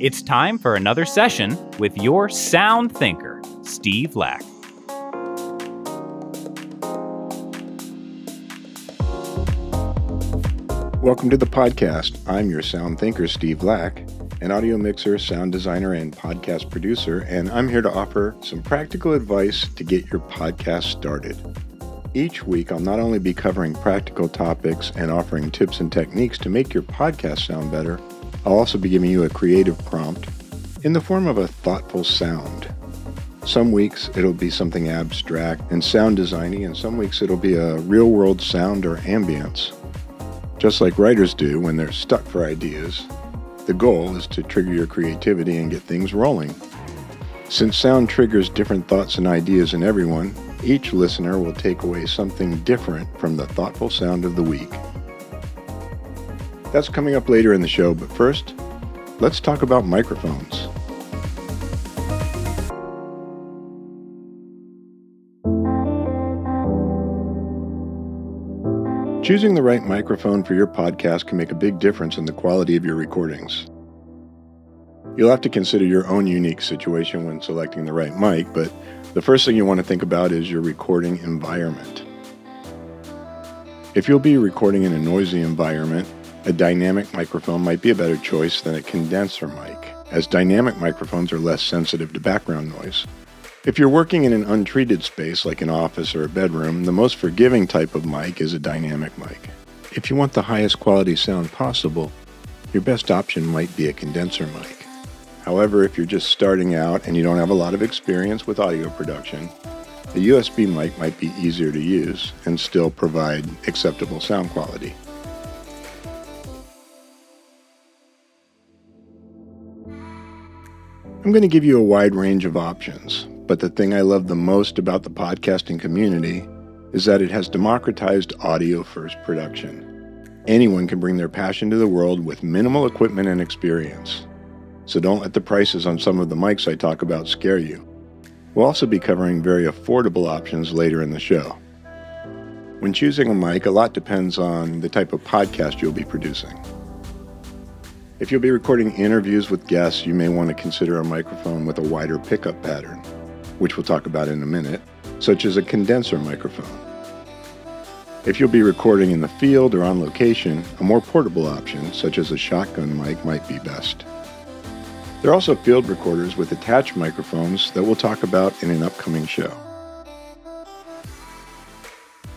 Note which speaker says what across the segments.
Speaker 1: It's time for another session with your sound thinker, Steve Lack.
Speaker 2: Welcome to the podcast. I'm your sound thinker, Steve Lack, an audio mixer, sound designer, and podcast producer, and I'm here to offer some practical advice to get your podcast started. Each week, I'll not only be covering practical topics and offering tips and techniques to make your podcast sound better, I'll also be giving you a creative prompt in the form of a thoughtful sound. Some weeks it'll be something abstract and sound designy, and some weeks it'll be a real world sound or ambience. Just like writers do when they're stuck for ideas, the goal is to trigger your creativity and get things rolling. Since sound triggers different thoughts and ideas in everyone, each listener will take away something different from the thoughtful sound of the week. That's coming up later in the show, but first, let's talk about microphones. Choosing the right microphone for your podcast can make a big difference in the quality of your recordings. You'll have to consider your own unique situation when selecting the right mic, but the first thing you want to think about is your recording environment. If you'll be recording in a noisy environment, a dynamic microphone might be a better choice than a condenser mic, as dynamic microphones are less sensitive to background noise. If you're working in an untreated space like an office or a bedroom, the most forgiving type of mic is a dynamic mic. If you want the highest quality sound possible, your best option might be a condenser mic. However, if you're just starting out and you don't have a lot of experience with audio production, a USB mic might be easier to use and still provide acceptable sound quality. I'm going to give you a wide range of options, but the thing I love the most about the podcasting community is that it has democratized audio first production. Anyone can bring their passion to the world with minimal equipment and experience. So don't let the prices on some of the mics I talk about scare you. We'll also be covering very affordable options later in the show. When choosing a mic, a lot depends on the type of podcast you'll be producing. If you'll be recording interviews with guests, you may want to consider a microphone with a wider pickup pattern, which we'll talk about in a minute, such as a condenser microphone. If you'll be recording in the field or on location, a more portable option, such as a shotgun mic, might be best. There are also field recorders with attached microphones that we'll talk about in an upcoming show.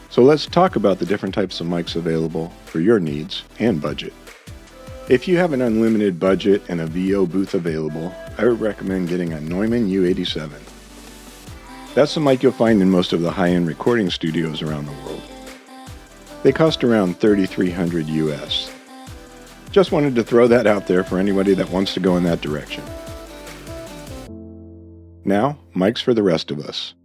Speaker 2: So let's talk about the different types of mics available for your needs and budget. If you have an unlimited budget and a VO booth available, I would recommend getting a Neumann U87. That's the mic you'll find in most of the high-end recording studios around the world. They cost around 3300 US. Just wanted to throw that out there for anybody that wants to go in that direction. Now, mics for the rest of us.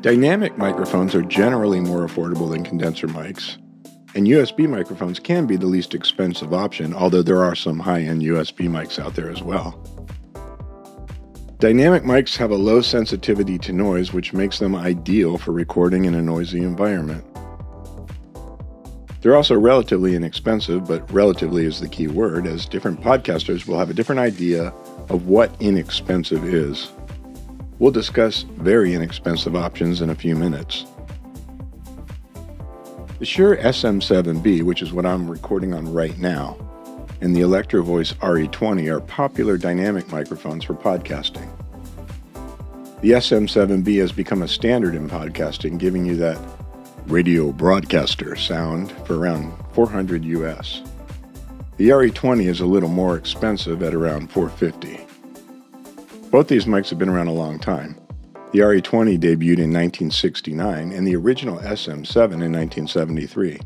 Speaker 2: Dynamic microphones are generally more affordable than condenser mics, and USB microphones can be the least expensive option, although there are some high end USB mics out there as well. Dynamic mics have a low sensitivity to noise, which makes them ideal for recording in a noisy environment. They're also relatively inexpensive, but relatively is the key word, as different podcasters will have a different idea of what inexpensive is. We'll discuss very inexpensive options in a few minutes. The Shure SM7B, which is what I'm recording on right now, and the Electro Voice RE20 are popular dynamic microphones for podcasting. The SM7B has become a standard in podcasting, giving you that radio broadcaster sound for around 400 US. The RE20 is a little more expensive at around 450. Both these mics have been around a long time. The RE20 debuted in 1969 and the original SM7 in 1973.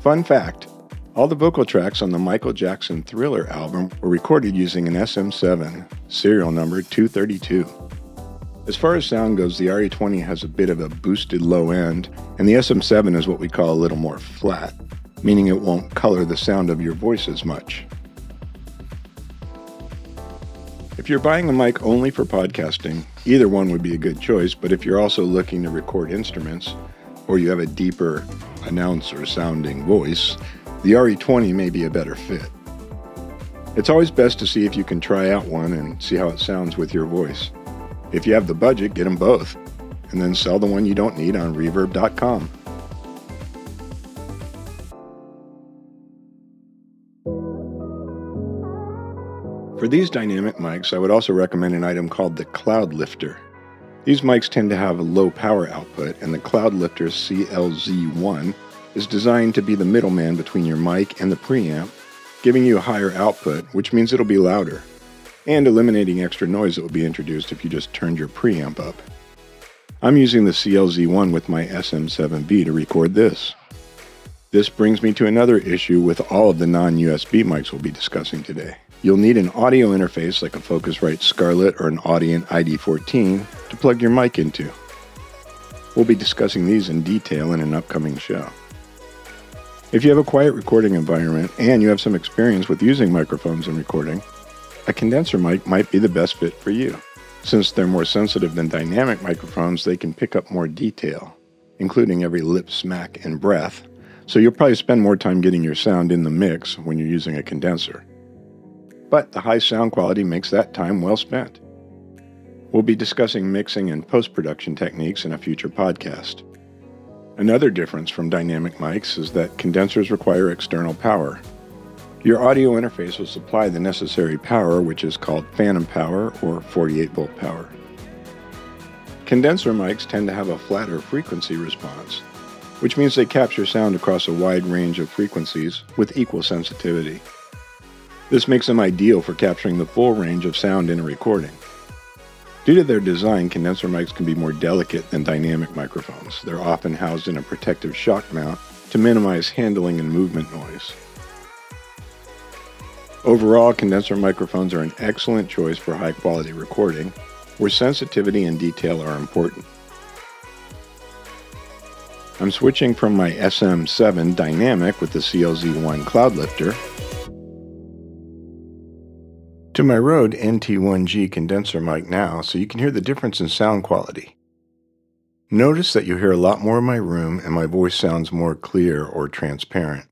Speaker 2: Fun fact all the vocal tracks on the Michael Jackson Thriller album were recorded using an SM7, serial number 232. As far as sound goes, the RE20 has a bit of a boosted low end, and the SM7 is what we call a little more flat. meaning it won't color the sound of your voice as much. If you're buying a mic only for podcasting, either one would be a good choice, but if you're also looking to record instruments, or you have a deeper announcer sounding voice, the RE20 may be a better fit. It's always best to see if you can try out one and see how it sounds with your voice. If you have the budget, get them both, and then sell the one you don't need on reverb.com. For these dynamic mics, I would also recommend an item called the Cloud Lifter. These mics tend to have a low power output, and the Cloud Lifter CLZ1 is designed to be the middleman between your mic and the preamp, giving you a higher output, which means it'll be louder, and eliminating extra noise that would be introduced if you just turned your preamp up. I'm using the CLZ1 with my SM7B to record this. This brings me to another issue with all of the non USB mics we'll be discussing today. You'll need an audio interface like a Focusrite Scarlett or an Audient ID14 to plug your mic into. We'll be discussing these in detail in an upcoming show. If you have a quiet recording environment and you have some experience with using microphones and recording, a condenser mic might be the best fit for you. Since they're more sensitive than dynamic microphones, they can pick up more detail, including every lip smack and breath, so you'll probably spend more time getting your sound in the mix when you're using a condenser but the high sound quality makes that time well spent. We'll be discussing mixing and post production techniques in a future podcast. Another difference from dynamic mics is that condensers require external power. Your audio interface will supply the necessary power, which is called phantom power or 48 volt power. Condenser mics tend to have a flatter frequency response, which means they capture sound across a wide range of frequencies with equal sensitivity. This makes them ideal for capturing the full range of sound in a recording. Due to their design, condenser mics can be more delicate than dynamic microphones. They're often housed in a protective shock mount to minimize handling and movement noise. Overall, condenser microphones are an excellent choice for high quality recording, where sensitivity and detail are important. I'm switching from my SM7 Dynamic with the CLZ1 Cloud Lifter to my Rode NT1G condenser mic now so you can hear the difference in sound quality. Notice that you hear a lot more of my room and my voice sounds more clear or transparent.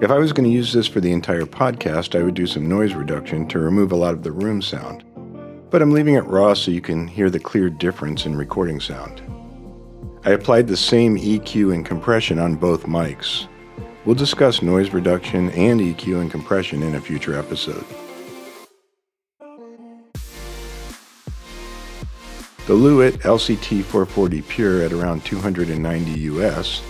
Speaker 2: If I was going to use this for the entire podcast, I would do some noise reduction to remove a lot of the room sound. But I'm leaving it raw so you can hear the clear difference in recording sound. I applied the same EQ and compression on both mics, We'll discuss noise reduction and EQ and compression in a future episode. The Lewitt LCT 440 Pure at around 290 US,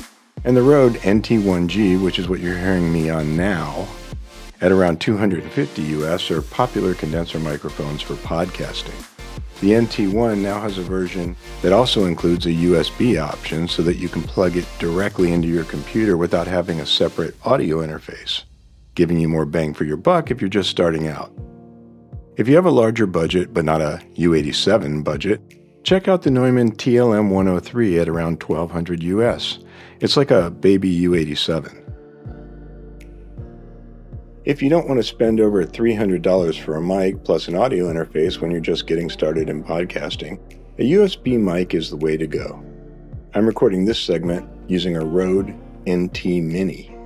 Speaker 2: and the Rode NT1G, which is what you're hearing me on now, at around 250 US are popular condenser microphones for podcasting. The NT1 now has a version that also includes a USB option so that you can plug it directly into your computer without having a separate audio interface, giving you more bang for your buck if you're just starting out. If you have a larger budget but not a U87 budget, check out the Neumann TLM 103 at around 1200 US. It's like a baby U87. If you don't want to spend over $300 for a mic plus an audio interface when you're just getting started in podcasting, a USB mic is the way to go. I'm recording this segment using a Rode NT Mini.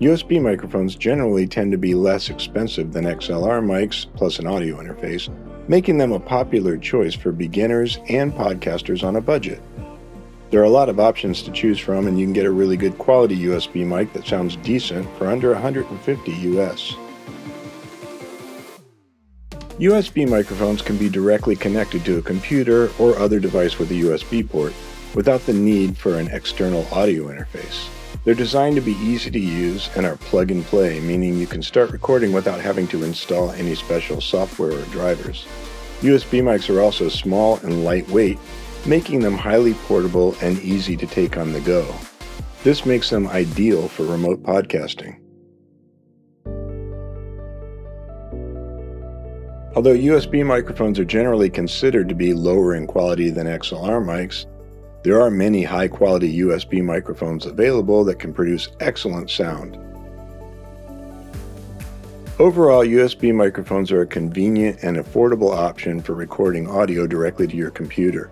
Speaker 2: USB microphones generally tend to be less expensive than XLR mics plus an audio interface, making them a popular choice for beginners and podcasters on a budget. There are a lot of options to choose from, and you can get a really good quality USB mic that sounds decent for under 150 US. USB microphones can be directly connected to a computer or other device with a USB port without the need for an external audio interface. They're designed to be easy to use and are plug and play, meaning you can start recording without having to install any special software or drivers. USB mics are also small and lightweight, making them highly portable and easy to take on the go. This makes them ideal for remote podcasting. Although USB microphones are generally considered to be lower in quality than XLR mics, There are many high quality USB microphones available that can produce excellent sound. Overall, USB microphones are a convenient and affordable option for recording audio directly to your computer.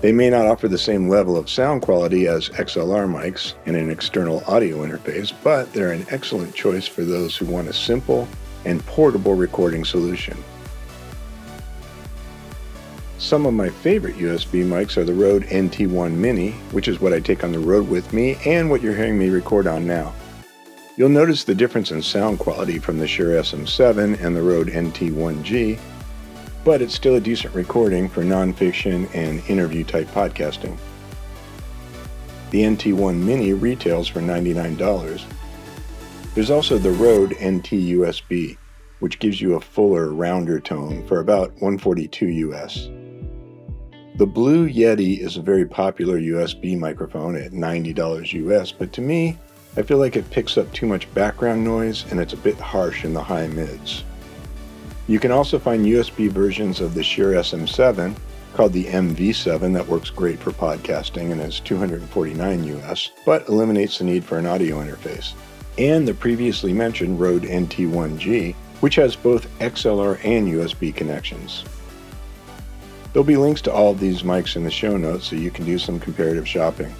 Speaker 2: They may not offer the same level of sound quality as XLR mics and an external audio interface, but they're an excellent choice for those who want a simple and portable recording solution. Some of my favorite USB mics are the Rode NT1 Mini, which is what I take on the road with me and what you're hearing me record on now. You'll notice the difference in sound quality from the Shure SM7 and the Rode NT1G, but it's still a decent recording for nonfiction and interview type podcasting. The NT1 Mini retails for $99. There's also the Rode NT USB, which gives you a fuller, rounder tone for about 142 US. The Blue Yeti is a very popular USB microphone at $90 US, but to me, I feel like it picks up too much background noise and it's a bit harsh in the high mids. You can also find USB versions of the Shure SM7 called the MV7 that works great for podcasting and is 249 US, but eliminates the need for an audio interface. And the previously mentioned Rode NT1G, which has both XLR and USB connections. There'll be links to all of these mics in the show notes so you can do some comparative shopping.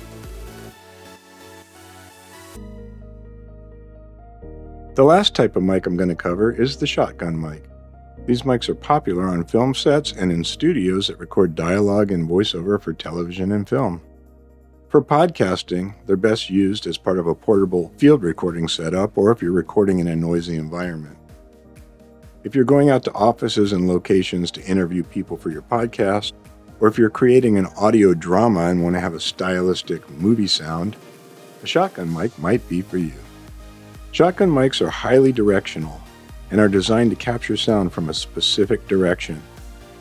Speaker 2: The last type of mic I'm going to cover is the shotgun mic. These mics are popular on film sets and in studios that record dialogue and voiceover for television and film. For podcasting, they're best used as part of a portable field recording setup or if you're recording in a noisy environment. If you're going out to offices and locations to interview people for your podcast, or if you're creating an audio drama and want to have a stylistic movie sound, a shotgun mic might be for you. Shotgun mics are highly directional and are designed to capture sound from a specific direction.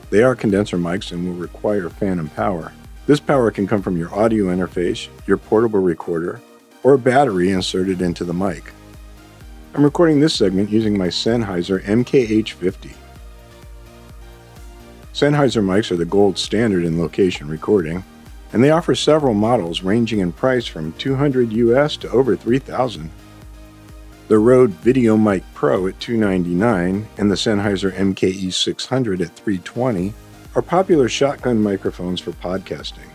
Speaker 2: They are condenser mics and will require phantom power. This power can come from your audio interface, your portable recorder, or a battery inserted into the mic. I'm recording this segment using my Sennheiser MKH50. Sennheiser mics are the gold standard in location recording, and they offer several models ranging in price from 200 US to over 3000. The Rode VideoMic Pro at 299 and the Sennheiser MKE 600 at 320 are popular shotgun microphones for podcasting.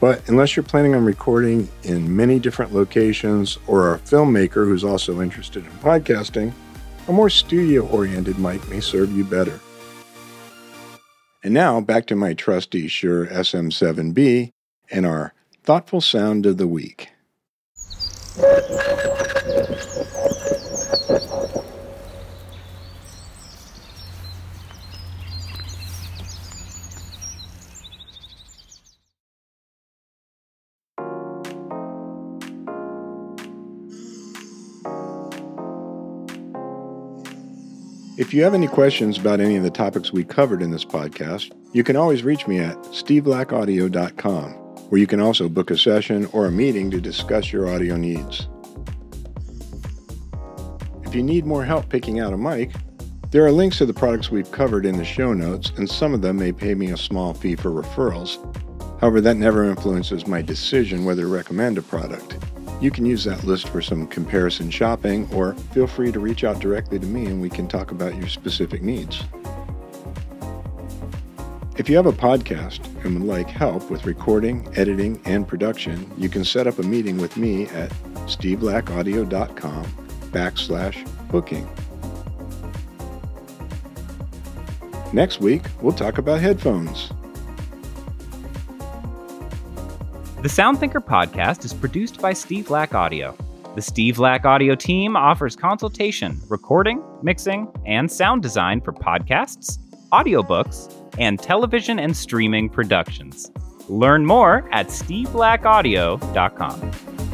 Speaker 2: But unless you're planning on recording in many different locations or are a filmmaker who's also interested in podcasting, a more studio oriented mic may serve you better. And now back to my trusty Shure SM7B and our thoughtful sound of the week. If you have any questions about any of the topics we covered in this podcast, you can always reach me at stevelackaudio.com, where you can also book a session or a meeting to discuss your audio needs. If you need more help picking out a mic, there are links to the products we've covered in the show notes, and some of them may pay me a small fee for referrals. However, that never influences my decision whether to recommend a product. You can use that list for some comparison shopping, or feel free to reach out directly to me and we can talk about your specific needs. If you have a podcast and would like help with recording, editing, and production, you can set up a meeting with me at stevelackaudio.com backslash booking. Next week, we'll talk about headphones.
Speaker 1: The SoundThinker podcast is produced by Steve Lack Audio. The Steve Lack Audio team offers consultation, recording, mixing, and sound design for podcasts, audiobooks, and television and streaming productions. Learn more at stevelackaudio.com.